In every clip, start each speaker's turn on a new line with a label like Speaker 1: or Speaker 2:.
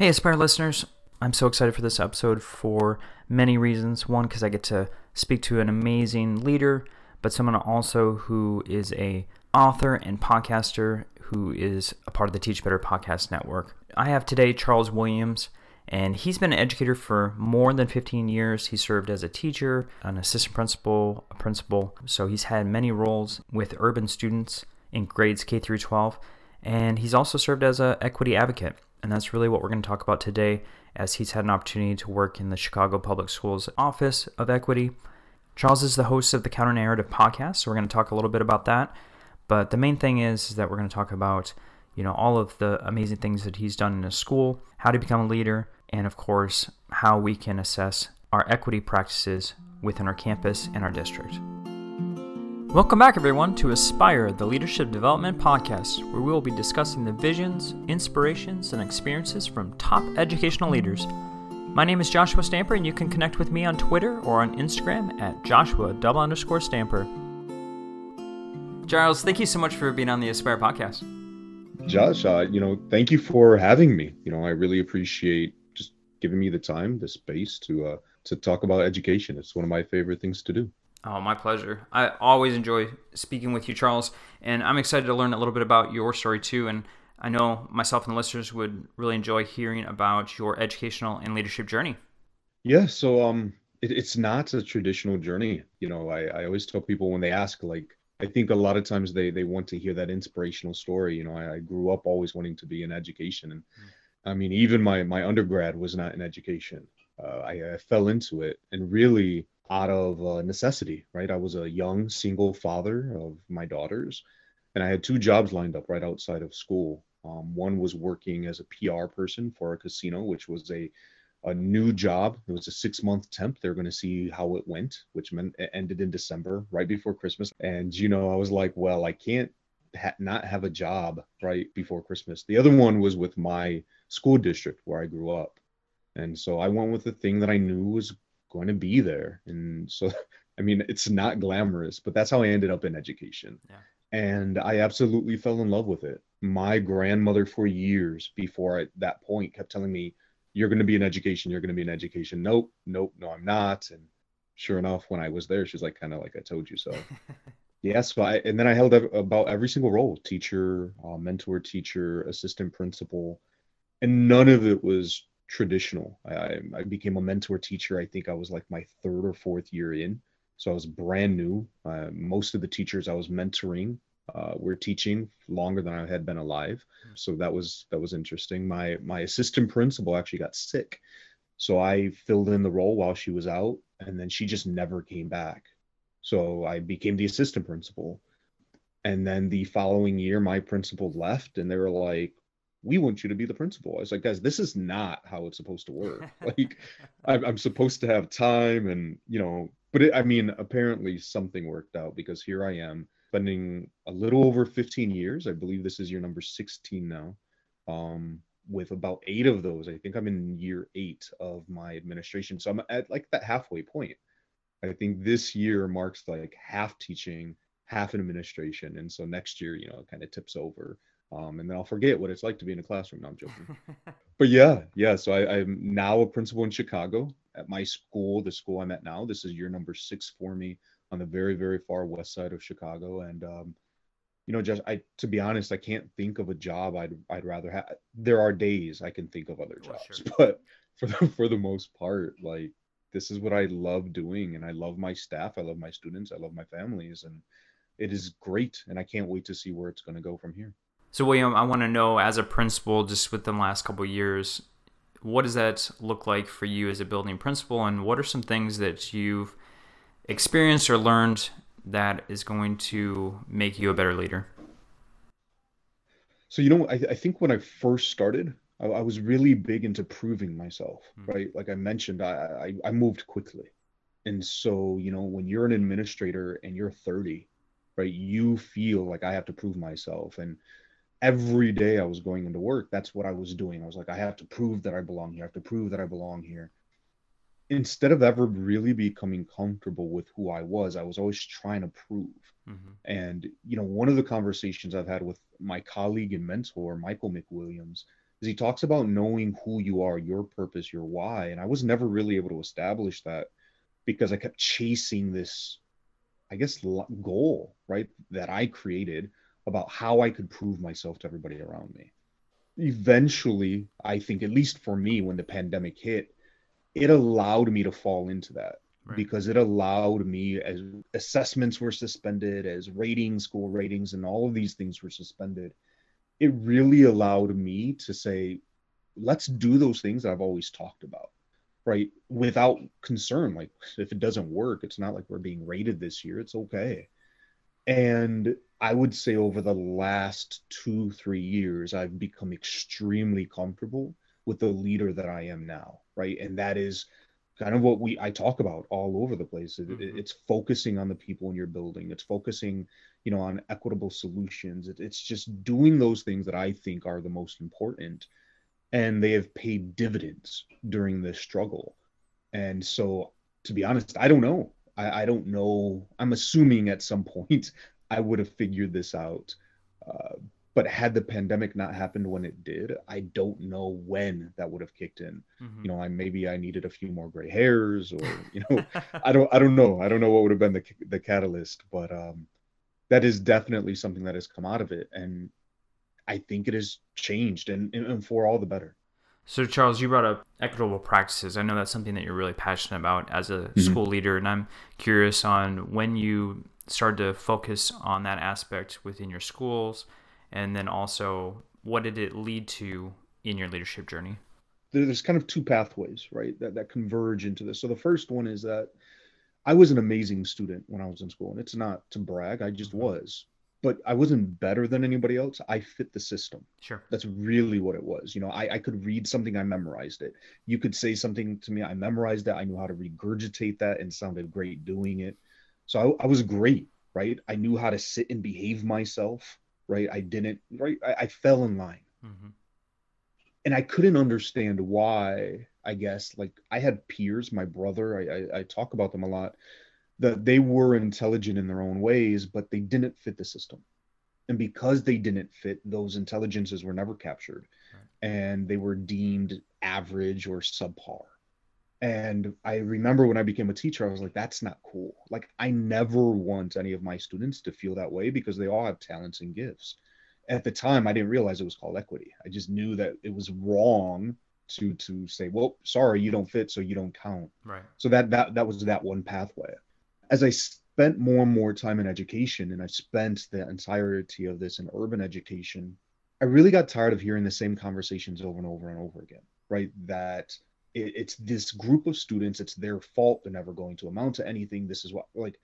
Speaker 1: Hey, Aspire listeners. I'm so excited for this episode for many reasons. One, because I get to speak to an amazing leader, but someone also who is a author and podcaster who is a part of the Teach Better podcast network. I have today Charles Williams, and he's been an educator for more than 15 years. He served as a teacher, an assistant principal, a principal. So he's had many roles with urban students in grades K through 12, and he's also served as an equity advocate. And that's really what we're going to talk about today, as he's had an opportunity to work in the Chicago Public Schools Office of Equity. Charles is the host of the Counter Narrative podcast, so we're going to talk a little bit about that. But the main thing is, is that we're going to talk about, you know, all of the amazing things that he's done in his school, how to become a leader, and of course, how we can assess our equity practices within our campus and our district. Welcome back, everyone, to Aspire, the Leadership Development Podcast, where we will be discussing the visions, inspirations, and experiences from top educational leaders. My name is Joshua Stamper, and you can connect with me on Twitter or on Instagram at Joshua double underscore Stamper. Charles, thank you so much for being on the Aspire podcast.
Speaker 2: Josh, uh, you know, thank you for having me. You know, I really appreciate just giving me the time, the space to uh, to talk about education. It's one of my favorite things to do.
Speaker 1: Oh, my pleasure. I always enjoy speaking with you, Charles, and I'm excited to learn a little bit about your story too. And I know myself and the listeners would really enjoy hearing about your educational and leadership journey.
Speaker 2: Yeah, so um, it, it's not a traditional journey. You know, I, I always tell people when they ask, like, I think a lot of times they they want to hear that inspirational story. You know, I, I grew up always wanting to be in education, and mm. I mean, even my my undergrad was not in education. Uh, I, I fell into it, and really out of uh, necessity, right? I was a young single father of my daughters, and I had two jobs lined up right outside of school. Um, one was working as a PR person for a casino, which was a a new job. It was a six month temp. They're going to see how it went, which meant it ended in December, right before Christmas. And you know, I was like, well, I can't ha- not have a job right before Christmas. The other one was with my school district where I grew up. And so I went with the thing that I knew was going to be there. And so, I mean, it's not glamorous, but that's how I ended up in education. Yeah. And I absolutely fell in love with it. My grandmother, for years before I, that point, kept telling me, You're going to be in education. You're going to be in education. Nope, nope, no, I'm not. And sure enough, when I was there, she's like, kind of like, I told you so. yes. So I, and then I held about every single role teacher, uh, mentor, teacher, assistant principal. And none of it was traditional. I, I became a mentor teacher. I think I was like my third or fourth year in, so I was brand new. Uh, most of the teachers I was mentoring uh, were teaching longer than I had been alive, so that was that was interesting. My my assistant principal actually got sick, so I filled in the role while she was out, and then she just never came back. So I became the assistant principal. And then the following year, my principal left, and they were like, we want you to be the principal. I was like, guys, this is not how it's supposed to work. like, I'm, I'm, supposed to have time, and you know, but it, I mean, apparently something worked out because here I am spending a little over 15 years. I believe this is year number 16 now. Um, with about eight of those, I think I'm in year eight of my administration. So I'm at like that halfway point. I think this year marks like half teaching, half in administration, and so next year, you know, it kind of tips over um, and then I'll forget what it's like to be in a classroom. No, I'm joking. but yeah, yeah. So I, I'm now a principal in Chicago at my school, the school I'm at now. This is year number six for me on the very, very far west side of Chicago. And um, you know, just I to be honest, I can't think of a job I'd I'd rather have. There are days I can think of other jobs, well, sure. but for the for the most part, like this is what I love doing, and I love my staff, I love my students, I love my families, and it is great. And I can't wait to see where it's going to go from here.
Speaker 1: So, William, I want to know as a principal, just within the last couple years, what does that look like for you as a building principal, and what are some things that you've experienced or learned that is going to make you a better leader?
Speaker 2: So, you know, I, I think when I first started, I, I, was really big into proving myself, mm-hmm. right? Like I mentioned, I, I, I moved quickly. And so, you know, when you're an administrator and you're 30, right, you feel like I have to prove myself. And every day I was going into work, that's what I was doing. I was like, I have to prove that I belong here. I have to prove that I belong here. Instead of ever really becoming comfortable with who I was, I was always trying to prove. Mm-hmm. And, you know, one of the conversations I've had with my colleague and mentor, Michael McWilliams, is he talks about knowing who you are, your purpose, your why. And I was never really able to establish that because I kept chasing this, I guess, goal, right, that I created about how I could prove myself to everybody around me. Eventually, I think, at least for me, when the pandemic hit, it allowed me to fall into that right. because it allowed me, as assessments were suspended, as ratings, school ratings, and all of these things were suspended it really allowed me to say, let's do those things that I've always talked about, right? Without concern. Like, if it doesn't work, it's not like we're being rated this year. It's okay. And I would say over the last two, three years, I've become extremely comfortable with the leader that I am now, right? And that is kind of what we I talk about all over the place. It, mm-hmm. It's focusing on the people in your building. It's focusing you know on equitable solutions it, it's just doing those things that i think are the most important and they have paid dividends during this struggle and so to be honest i don't know i, I don't know i'm assuming at some point i would have figured this out uh, but had the pandemic not happened when it did i don't know when that would have kicked in mm-hmm. you know i maybe i needed a few more gray hairs or you know i don't i don't know i don't know what would have been the the catalyst but um that is definitely something that has come out of it and i think it has changed and, and for all the better
Speaker 1: so charles you brought up equitable practices i know that's something that you're really passionate about as a mm-hmm. school leader and i'm curious on when you started to focus on that aspect within your schools and then also what did it lead to in your leadership journey
Speaker 2: there's kind of two pathways right that, that converge into this so the first one is that I was an amazing student when I was in school, and it's not to brag. I just mm-hmm. was, but I wasn't better than anybody else. I fit the system.
Speaker 1: Sure.
Speaker 2: That's really what it was. You know, I, I could read something, I memorized it. You could say something to me, I memorized that. I knew how to regurgitate that and sounded great doing it. So I, I was great, right? I knew how to sit and behave myself, right? I didn't, right? I, I fell in line. Mm-hmm. And I couldn't understand why I guess like I had peers, my brother, I, I, I talk about them a lot, that they were intelligent in their own ways, but they didn't fit the system. And because they didn't fit, those intelligences were never captured right. and they were deemed average or subpar. And I remember when I became a teacher, I was like, that's not cool. Like, I never want any of my students to feel that way because they all have talents and gifts. At the time, I didn't realize it was called equity. I just knew that it was wrong to to say, well, sorry, you don't fit, so you don't count.
Speaker 1: Right.
Speaker 2: So that that that was that one pathway. As I spent more and more time in education, and I spent the entirety of this in urban education, I really got tired of hearing the same conversations over and over and over again. Right. That it, it's this group of students, it's their fault. They're never going to amount to anything. This is what like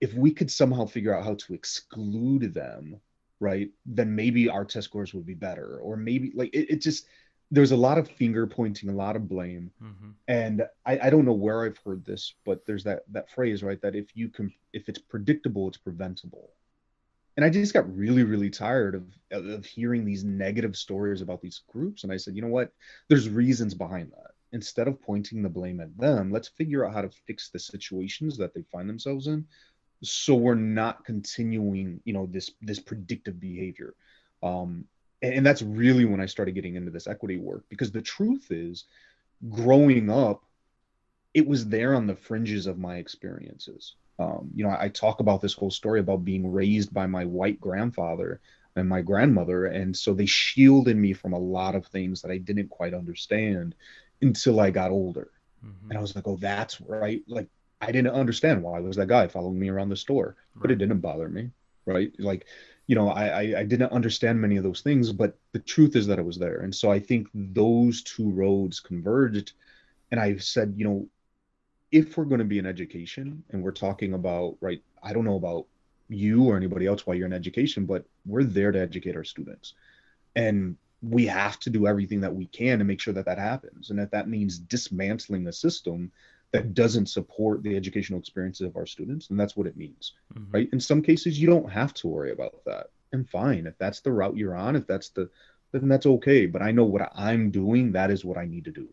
Speaker 2: if we could somehow figure out how to exclude them right then maybe our test scores would be better or maybe like it, it just there's a lot of finger pointing, a lot of blame, mm-hmm. and I, I don't know where I've heard this, but there's that that phrase right that if you can if it's predictable, it's preventable, and I just got really really tired of of hearing these negative stories about these groups, and I said, you know what, there's reasons behind that. Instead of pointing the blame at them, let's figure out how to fix the situations that they find themselves in, so we're not continuing, you know, this this predictive behavior. Um, and that's really when I started getting into this equity work because the truth is, growing up, it was there on the fringes of my experiences. Um, you know, I, I talk about this whole story about being raised by my white grandfather and my grandmother, and so they shielded me from a lot of things that I didn't quite understand until I got older. Mm-hmm. And I was like, oh, that's right. Like, I didn't understand why was that guy following me around the store, right. but it didn't bother me, right? Like, you know, I, I, I didn't understand many of those things, but the truth is that it was there. And so I think those two roads converged. And I said, you know, if we're going to be in education and we're talking about, right, I don't know about you or anybody else while you're in education, but we're there to educate our students. And we have to do everything that we can to make sure that that happens. And that that means dismantling the system that doesn't support the educational experiences of our students, and that's what it means, mm-hmm. right? In some cases, you don't have to worry about that, and fine if that's the route you're on, if that's the, then that's okay. But I know what I'm doing. That is what I need to do.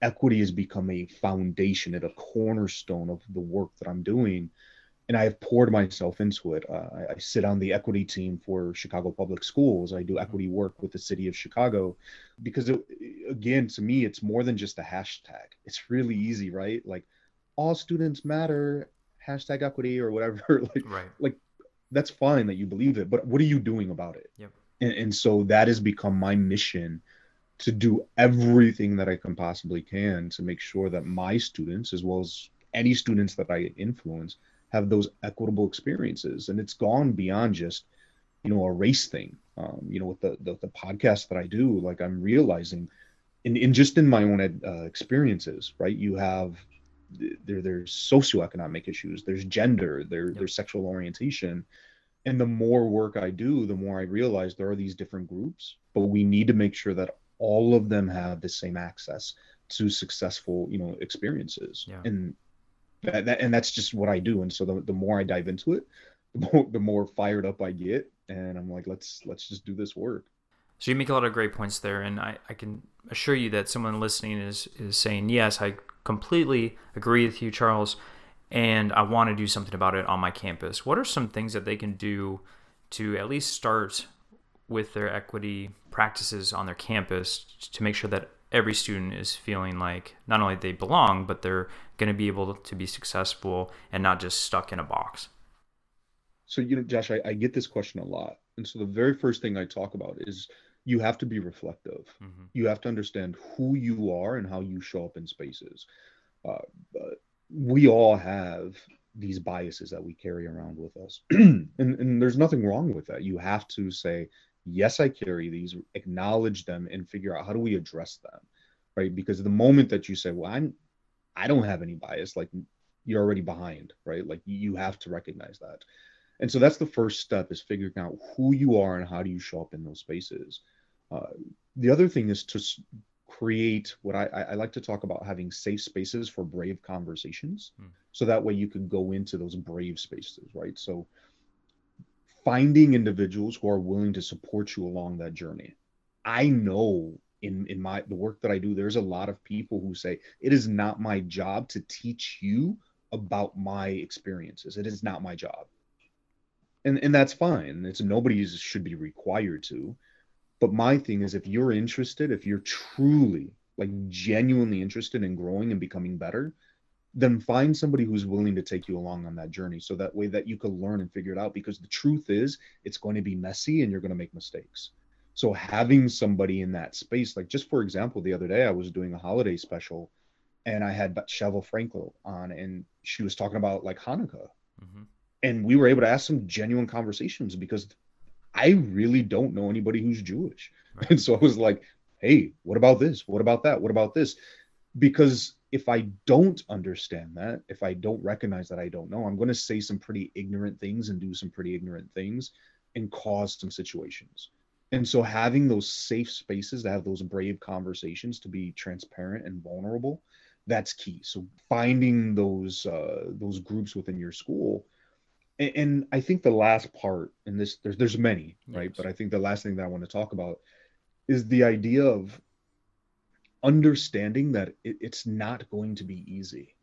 Speaker 2: Equity has become a foundation and a cornerstone of the work that I'm doing, and I have poured myself into it. Uh, I, I, sit on the equity team for Chicago Public Schools. I do equity work with the city of Chicago because, it, again, to me, it's more than just a hashtag. It's really easy, right? Like, all students matter, hashtag equity or whatever. like, right. like that's fine that you believe it, but what are you doing about it?
Speaker 1: Yep.
Speaker 2: And, and so that has become my mission to do everything that I can possibly can to make sure that my students, as well as any students that I influence, have those equitable experiences and it's gone beyond just you know a race thing um, you know with the, the, the podcast that i do like i'm realizing in, in just in my own uh, experiences right you have there there's socioeconomic issues there's gender there yep. there's sexual orientation and the more work i do the more i realize there are these different groups but we need to make sure that all of them have the same access to successful you know experiences yeah. and that, that, and that's just what I do. And so the, the more I dive into it, the more, the more fired up I get. And I'm like, let's let's just do this work.
Speaker 1: So you make a lot of great points there, and I, I can assure you that someone listening is is saying, yes, I completely agree with you, Charles, and I want to do something about it on my campus. What are some things that they can do to at least start with their equity practices on their campus to make sure that every student is feeling like not only they belong, but they're going to be able to be successful and not just stuck in a box.
Speaker 2: So, you know, Josh, I, I get this question a lot. And so the very first thing I talk about is you have to be reflective. Mm-hmm. You have to understand who you are and how you show up in spaces. Uh, we all have these biases that we carry around with us. and, and there's nothing wrong with that. You have to say, yes i carry these acknowledge them and figure out how do we address them right? Because the moment that you say well i'm i don't have any bias like you're already behind right? Like you have to recognize that. And so that's the first step is figuring out who you are and how do you show up in those spaces. Uh, the other thing is to create what I, I like to talk about having safe spaces for brave conversations. Hmm. so that way you can go into those brave spaces right? So finding individuals who are willing to support you along that journey. I know in in my the work that I do, there's a lot of people who say it is not my job to teach you about my experiences. It is not my job. And and that's fine. It's nobody's should be required to. But my thing is if you're interested, if you're truly like genuinely interested in growing and becoming better, then find somebody who's willing to take you along on that journey so that way that you can learn and figure it out because the truth is it's going to be messy and you're going to make mistakes. So having somebody in that space like just for example the other day i was doing a holiday special and i had Cheryl Frankel on and she was talking about like hanukkah. Mm-hmm. and we were able to ask some genuine conversations because i really don't know anybody who's jewish. Right. and so i was like hey what about this? What about that? What about this because if I don't understand that, if I don't recognize that I don't know, I'm going to say some pretty ignorant things and do some pretty ignorant things and cause some situations. And so having those safe spaces to have those brave conversations to be transparent and vulnerable, that's key. So finding those uh, those groups within your school. And, and I think the last part, and this there's there's many, yes. right? But I think the last thing that I want to talk about is the idea of understanding that it, it's not going to be easy.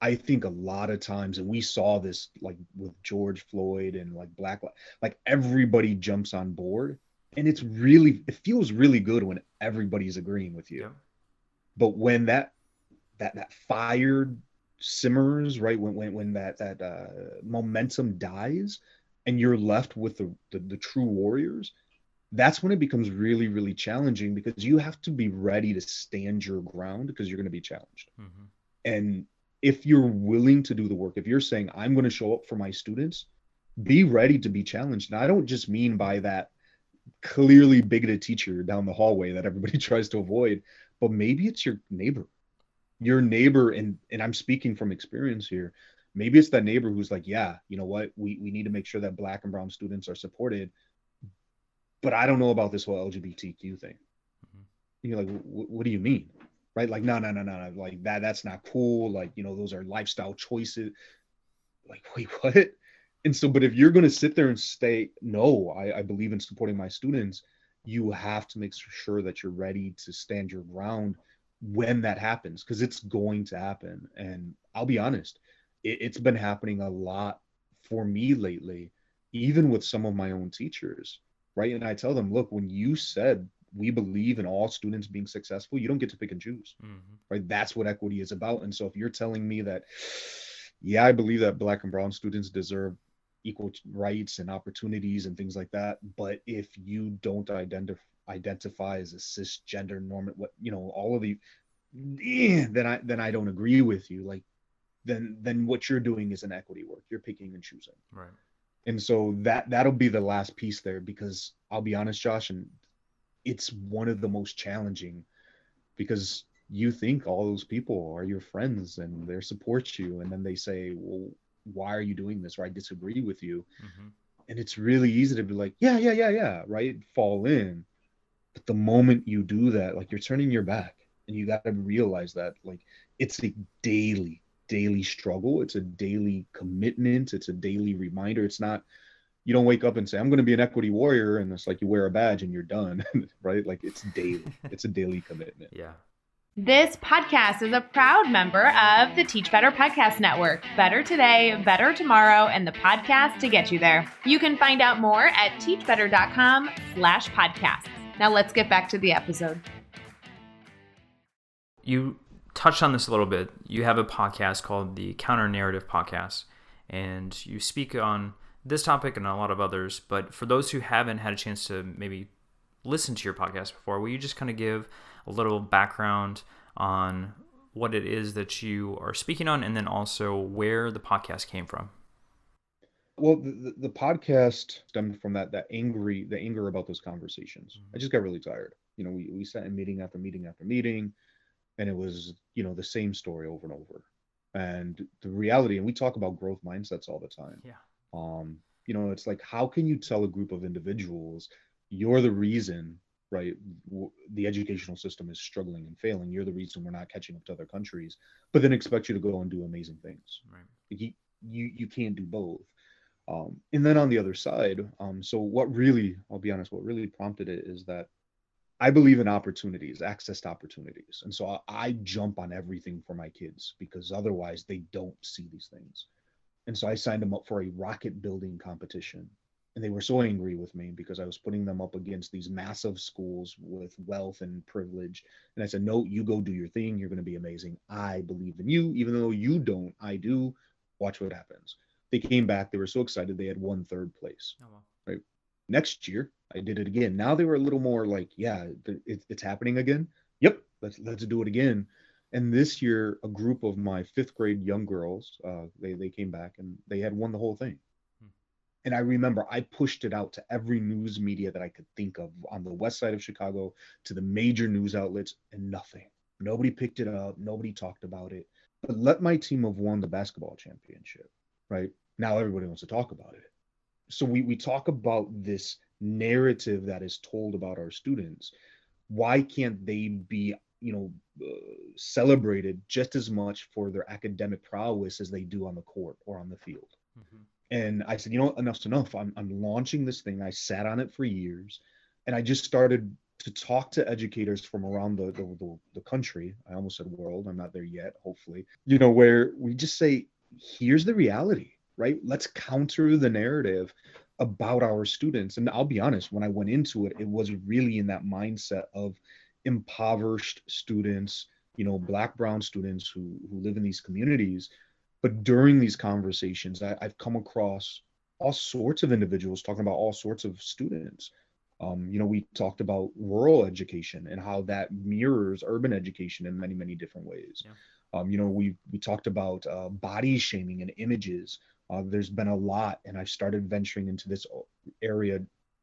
Speaker 2: I think a lot of times, and we saw this like with George Floyd and like Black, like everybody jumps on board, and it's really it feels really good when everybody's agreeing with you. Yeah. But when that that that fire simmers, right when when when that that uh, momentum dies, and you're left with the, the the true warriors, that's when it becomes really really challenging because you have to be ready to stand your ground because you're going to be challenged. Mm-hmm. and if you're willing to do the work if you're saying i'm going to show up for my students be ready to be challenged. And i don't just mean by that clearly bigoted teacher down the hallway that everybody tries to avoid but maybe it's your neighbor. Your neighbor and and i'm speaking from experience here maybe it's that neighbor who's like yeah you know what? We, we need to make sure that black and brown students are supported but I don't know about this whole LGBTQ thing. Mm-hmm. You're like, what do you mean? Right? Like, no, no, no, no, no. Like that, that's not cool. Like, you know, those are lifestyle choices. Like, wait, what? And so, but if you're going to sit there and say, no, I, I believe in supporting my students, you have to make sure that you're ready to stand your ground when that happens, because it's going to happen. And I'll be honest, it, it's been happening a lot for me lately, even with some of my own teachers, right? And I tell them, look, when you said we believe in all students being successful, you don't get to pick and choose, mm-hmm. right? That's what equity is about. And so if you're telling me that, yeah, I believe that black and brown students deserve equal rights and opportunities and things like that, but if you don't identify identify as a cisgender norm, what you know, all of the, eh, then I then I don't agree with you. Like, then then what you're doing is an equity work. You're picking and choosing.
Speaker 1: Right.
Speaker 2: And so that that'll be the last piece there because I'll be honest, Josh, and it's one of the most challenging because you think all those people are your friends and they support you. And then they say well why are you doing this? Or i disagree with you. Mm-hmm. and it's really easy to be like yeah yeah yeah yeah right? Fall in. But the moment you do that like you're turning your back and you got to realize that like it's a daily daily struggle it's a daily commitment it's a daily reminder it's not you don't wake up and say i'm going to be an equity warrior and it's like you wear a badge and you're done right like it's daily it's a daily commitment
Speaker 1: yeah
Speaker 3: this podcast is a proud member of the Teach Better Podcast Network. Better today, better tomorrow, and the podcast to get you there. You can find out more at teachbetter.com slash podcasts. Now let's get back to the episode.
Speaker 1: You touched on this a little bit. You have a podcast called the Counter Narrative Podcast, and you speak on this topic and a lot of others. But for those who haven't had a chance to maybe listen to your podcast before, will you just kind of give a little background on what it is that you are speaking on and then also where the podcast came from?
Speaker 2: Well, the, the podcast stemmed from that that angry the anger about those conversations. Mm-hmm. I just got really tired. You know, we we sat in meeting after meeting after meeting, and it was you know the same story over and over. And the reality, and we talk about growth mindsets all the time.
Speaker 1: Yeah.
Speaker 2: Um, you know, it's like how can you tell a group of individuals you're the reason, right? W- the educational system is struggling and failing. You're the reason we're not catching up to other countries, but then expect you to go and do amazing things.
Speaker 1: Right.
Speaker 2: You you you can't do both. Um, and then on the other side, um, so what really, I'll be honest, what really prompted it is that I believe in opportunities, access to opportunities. And so I, I, jump on everything for my kids because otherwise they don't see these things. And so I signed them up for a rocket building competition. And they were so angry with me because I was putting them up against these massive schools with wealth and privilege. And I said, No, you go do your thing. You're going to be amazing. I believe in you. Even though you don't, I do. Watch what happens. They came back. They were so excited. They had won third place. Oh, wow. Right. Next year, I did it again. Now they were a little more like, yeah, it, it's happening again. Yep, let's let's do it again. And this year, a group of my fifth grade young girls, uh, they they came back and they had won the whole thing. Hmm. And I remember I pushed it out to every news media that I could think of on the west side of Chicago, to the major news outlets, and nothing. Nobody picked it up. Nobody talked about it. But let my team have won the basketball championship, right? Now everybody wants to talk about it. So we, we talk about this narrative that is told about our students. Why can't they be, you know, uh, celebrated just as much for their academic prowess as they do on the court or on the field? Mm-hmm. And I said, you know, enough's enough. I'm, I'm launching this thing. I sat on it for years, and I just started to talk to educators from around the, the, the, the country. I almost said world. I'm not there yet. Hopefully, you know, where we just say, here's the reality right? Let's counter the narrative about our students. And I'll be honest, when I went into it, it was really in that mindset of impoverished students, you know, black, brown students who, who live in these communities. But during these conversations, I, have come across all sorts of individuals talking about all sorts of students. Um, you know, we talked about rural education and how that mirrors urban education in many, many different ways. Yeah. Um, you know, we we talked about uh, body shaming and images uh, there's been a lot, and I've started venturing into this area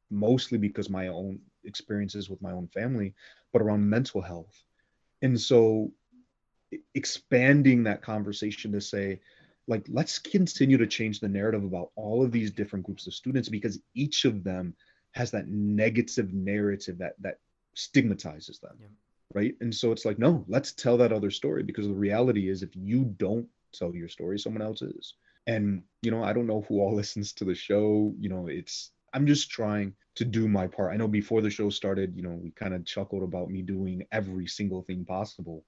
Speaker 2: mostly because my own experiences with my own family, but around mental health. And so expanding that conversation to say, like, let's continue to change the narrative about all of these different groups of students because each of them has that negative narrative that that stigmatizes them. Yeah. Right. And so it's like, no, let's tell that other story because the reality is if you don't tell your story, someone else is and you know i don't know who all listens to the show you know it's i'm just trying to do my part i know before the show started you know we kind of chuckled about me doing every single thing possible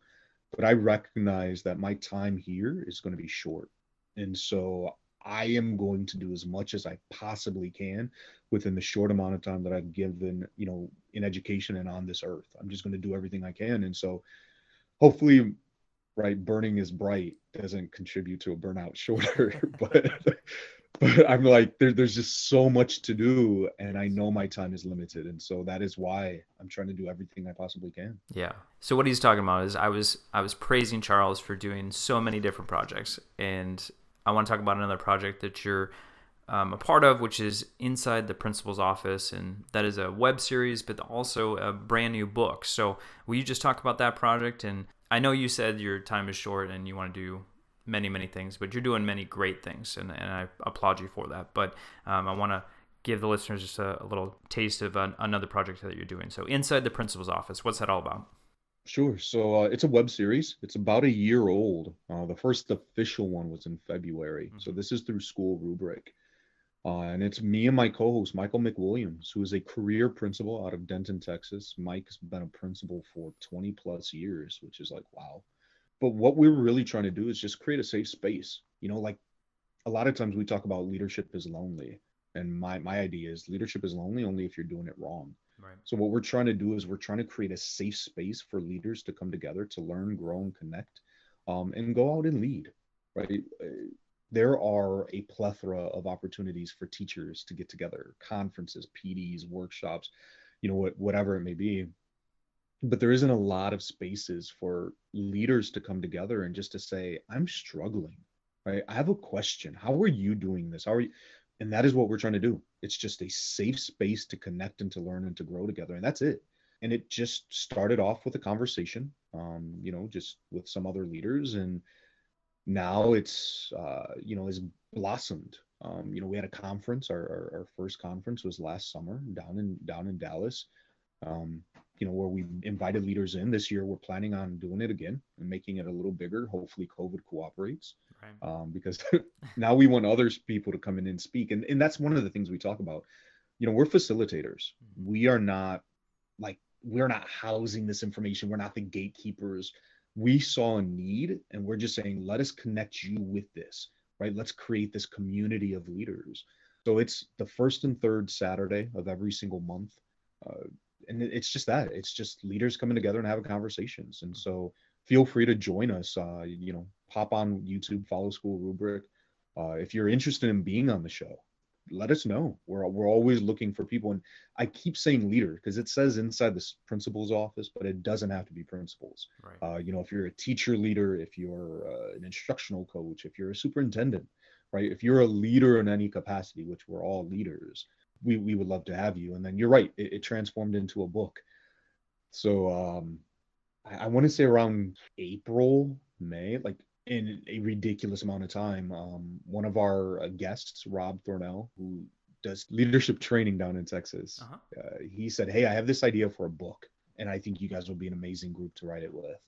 Speaker 2: but i recognize that my time here is going to be short and so I am going to do as much as I possibly can within the short amount of time that I've given, you know, in education and on this earth. I'm just going to do everything I can. And so hopefully, right, burning is bright doesn't contribute to a burnout shorter, but but I'm like, there, there's just so much to do, and I know my time is limited, and so that is why I'm trying to do everything I possibly can.
Speaker 1: Yeah. So what he's talking about is I was I was praising Charles for doing so many different projects, and I want to talk about another project that you're um, a part of, which is Inside the Principal's Office, and that is a web series, but also a brand new book. So will you just talk about that project? And I know you said your time is short and you want to do many, many things, but you're doing many great things, and, and I applaud you for that. But um, I want to give the listeners just a, a little taste of an, another project that you're doing. So, Inside the Principal's Office, what's that all about?
Speaker 2: Sure. So uh, it's a web series. It's about a year old. Uh, the first official one was in February. Mm-hmm. So this is through School Rubric. Uh, and it's me and my co-host Michael McWilliams, who is a career principal out of Denton, Texas. Mike's been a principal for 20 plus years, which is like wow. But what we're really trying to do is just create a safe space. You know, like a lot of times we talk about leadership is lonely. And my my idea is leadership is lonely only if you're doing it wrong. Right. So what we're trying to do is we're trying to create a safe space for leaders to come together to learn, grow, and connect, um, and go out and lead. Right. There are a plethora of opportunities for teachers to get together, conferences, PDs, workshops, you know, what, whatever it may be. But there isn't a lot of spaces for leaders to come together and just to say i'm struggling right? I have a question. How are you doing this? How are you? And that is what we're trying to do. It's just a safe space to connect and to learn and to grow together and that's it. And it just started off with a conversation um, you know just with some other leaders and now it's uh, you know has blossomed um, you know we had a conference our, our, our first conference was last summer down in down in dallas um, you know, where we invited leaders in. This year, we're planning on doing it again and making it a little bigger. Hopefully, COVID cooperates, right. um, because now we want other people to come in and speak. And and that's one of the things we talk about. You know, we're facilitators. Mm-hmm. We are not like we're not housing this information. We're not the gatekeepers. We saw a need, and we're just saying, let us connect you with this. Right? Let's create this community of leaders. So it's the first and third Saturday of every single month. Uh, and it's just that it's just leaders coming together and having conversations and so feel free to join us uh, you know pop on youtube follow school rubric uh, if you're interested in being on the show let us know we're, we're always looking for people and i keep saying leader because it says inside this principal's office but it doesn't have to be principals right. uh, you know if you're a teacher leader if you're uh, an instructional coach if you're a superintendent right if you're a leader in any capacity which we're all leaders we, we would love to have you. And then you're right, it, it transformed into a book. So um, I, I want to say around April, May, like in a ridiculous amount of time. Um, one of our uh, guests, Rob Thornell, who does leadership training down in Texas, uh-huh. uh, he said, Hey, I have this idea for a book, and I think you guys will be an amazing group to write it with.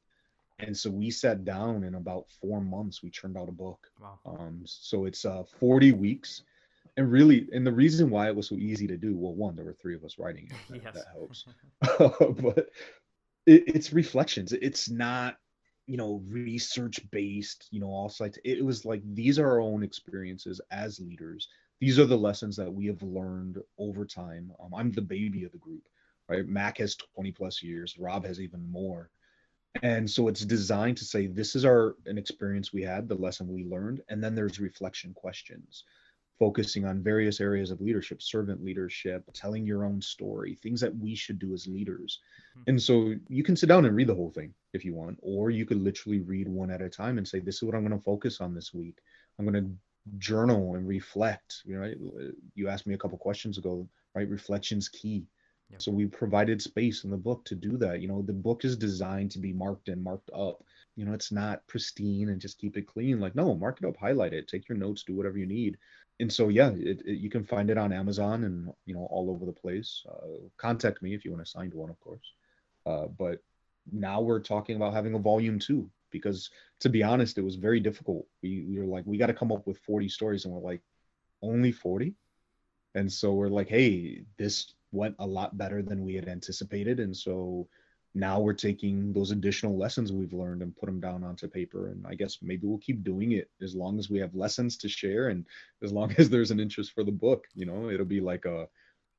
Speaker 2: And so we sat down in about four months, we churned out a book. Wow. Um, so it's uh, 40 weeks and really and the reason why it was so easy to do well one there were three of us writing it that, yes. that helps but it, it's reflections it's not you know research based you know all sites it was like these are our own experiences as leaders. These are the lessons that we have learned over time. Um, i'm the baby of the group right? Mac has 20 plus years rob has even more. And so it's designed to say this is our an experience we had the lesson we learned and then there's reflection questions focusing on various areas of leadership, servant leadership, telling your own story, things that we should do as leaders. Mm-hmm. And so you can sit down and read the whole thing if you want, or you could literally read one at a time and say, This is what I'm going to focus on this week. I'm going to journal and reflect. You know, you asked me a couple questions ago, right? Reflection's key. Yep. So we provided space in the book to do that. You know, the book is designed to be marked and marked up. You know, it's not pristine and just keep it clean. Like, no, mark it up, highlight it, take your notes, do whatever you need and so yeah, it, it, you can find it on Amazon and you know all over the place. Uh, contact me if you want to sign one, of course. Uh, but now we're talking about having a volume two because to be honest, it was very difficult. We, we were like, we got to come up with 40 stories, and we're like, only 40. And so we're like, hey, this went a lot better than we had anticipated, and so now we're taking those additional lessons we've learned and put them down onto paper. And i guess maybe we'll keep doing it as long as we have lessons to share and as long as there's an interest for the book you know? It'll be like a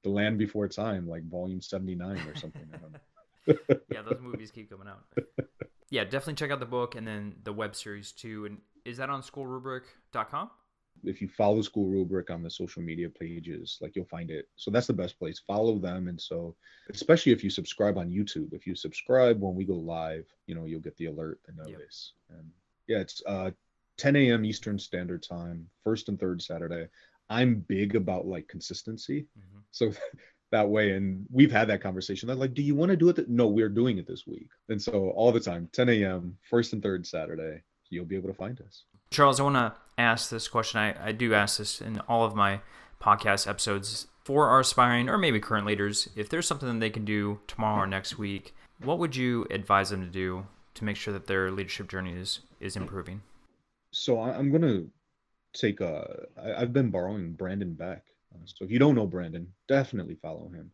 Speaker 2: the land before time like volume 79 or something
Speaker 1: yeah those movies keep coming out. Yeah definitely check out the book and then the web series too. And is that on schoolrubric.com
Speaker 2: if you follow school rubric on the social media pages like you'll find it. So that's the best place. Follow them. And so especially if you subscribe on youtube if you subscribe when we go live you know you'll get the alert the notice. Yep. and yeah it's uh 10 a.m eastern standard time first and third saturday. I'm big about like consistency. Mm-hmm. so that way and we've had that conversation. They're like do you want to do it th-? no we're doing it this week. And so all the time 10 a.m first and third saturday you'll be able to find us
Speaker 1: Charles, I want to ask this question. I, I do ask this in all of my podcast episodes for our aspiring or maybe current leaders. If there's something that they can do tomorrow or next week, what would you advise them to do to make sure that their leadership journey is, is improving?
Speaker 2: So I'm going to take a, I've been borrowing Brandon Beck. So if you don't know Brandon, definitely follow him.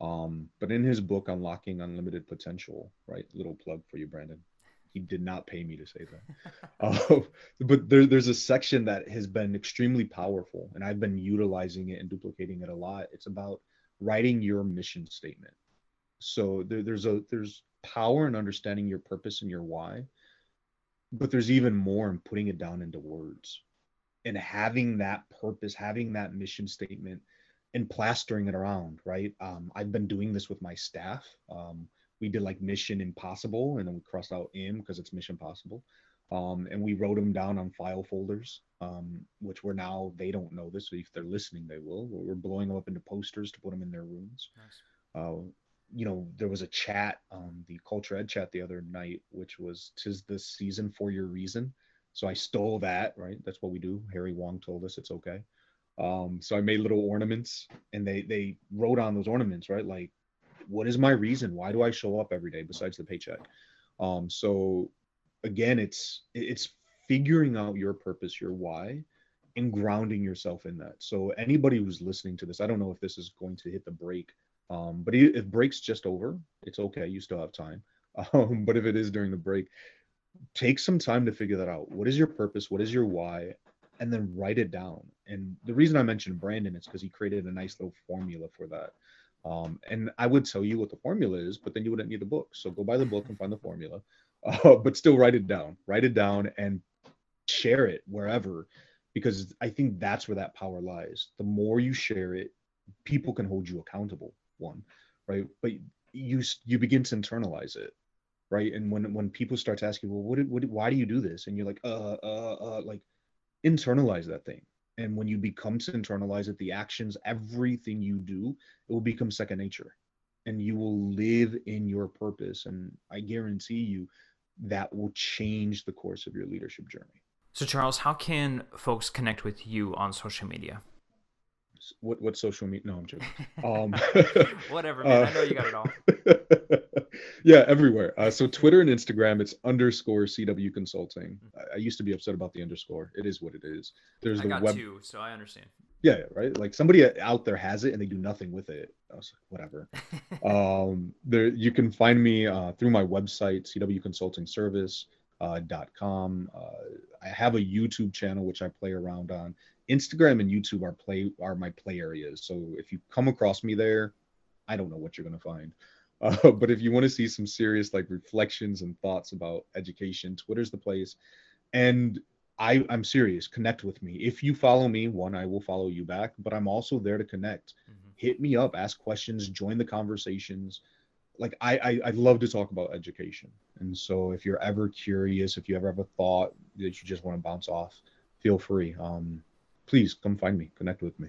Speaker 2: Um, but in his book, Unlocking Unlimited Potential, right? Little plug for you, Brandon he did not pay me to say that. uh, but there, there's a section that has been extremely powerful, and I've been utilizing it and duplicating it a lot. It's about writing your mission statement. So there, there's a there's power in understanding your purpose and your why, but there's even more in putting it down into words, and having that purpose, having that mission statement, and plastering it around. Right. Um, I've been doing this with my staff. Um, we did like Mission Impossible, and then we crossed out M because it's Mission Possible. Um, and we wrote them down on file folders, um, which we're now they don't know this. So if they're listening, they will. We're blowing them up into posters to put them in their rooms. Nice. Uh, you know, there was a chat, um, the Culture Ed chat the other night, which was "Tis the season for your reason." So I stole that. Right, that's what we do. Harry Wong told us it's okay. Um, so I made little ornaments, and they they wrote on those ornaments, right, like what is my reason? Why do I show up every day besides the paycheck? Um, so again, it's it's figuring out your purpose, your why, and grounding yourself in that. So anybody who's listening to this, I don't know if this is going to hit the break, um, but if break's just over, it's okay. You still have time. Um, but if it is during the break, take some time to figure that out. What is your purpose? What is your why? And then write it down. And the reason I mentioned Brandon is because he created a nice little formula for that. Um, and I would tell you what the formula is, but then you wouldn't need the book. So go buy the book and find the formula, uh, but still write it down. Write it down and share it wherever, because I think that's where that power lies. The more you share it, people can hold you accountable. One, right? But you you begin to internalize it, right? And when when people start to ask you, well, what, what why do you do this? And you're like, uh, uh, uh, like internalize that thing and when you become to internalize it the actions everything you do it will become second nature. And you will live in your purpose. And i guarantee you that will change the course of your leadership journey.
Speaker 1: So charles how can folks connect with you on social media
Speaker 2: what what social media no i'm joking um
Speaker 1: whatever man uh, i know you got it all
Speaker 2: yeah, everywhere. Uh, so Twitter and Instagram, it's underscore CW Consulting. I, I, used to be upset about the underscore. It is what it is.
Speaker 1: There's I the got web. Two, so I understand.
Speaker 2: Yeah, right. Like somebody out there has it and they do nothing with it. Like, whatever. um, there you can find me uh, through my website, CW Consulting Service. Uh, dot com. Uh, I have a YouTube channel which I play around on. Instagram and YouTube are play are my play areas. So if you come across me there, I don't know what you're gonna find. Uh, but if you want to see some serious like reflections and thoughts about education, Twitter's the place. And I, I'm serious. Connect with me. If you follow me, one, I will follow you back. But I'm also there to connect. Mm-hmm. Hit me up, ask questions, join the conversations. Like I, I, I love to talk about education. And so if you're ever curious, if you ever have a thought that you just want to bounce off, feel free. Um, please come find me, connect with me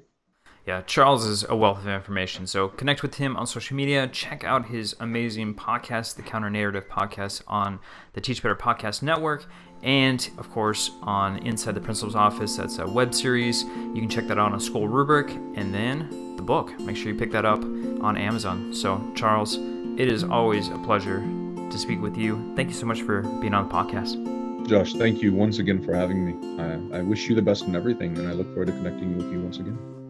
Speaker 1: yeah, Charles is a wealth of information. So connect with him on social media. Check out his amazing podcast, the Counter Narrative Podcast, on the Teach Better Podcast Network. And of course, on Inside the Principal's Office, that's a web series. You can check that out on School Rubric. And then the book. Make sure you pick that up on Amazon. So, Charles, it is always a pleasure to speak with you. Thank you so much for being on the podcast.
Speaker 2: Josh, thank you once again for having me. I, I wish you the best in everything, and I look forward to connecting with you once again.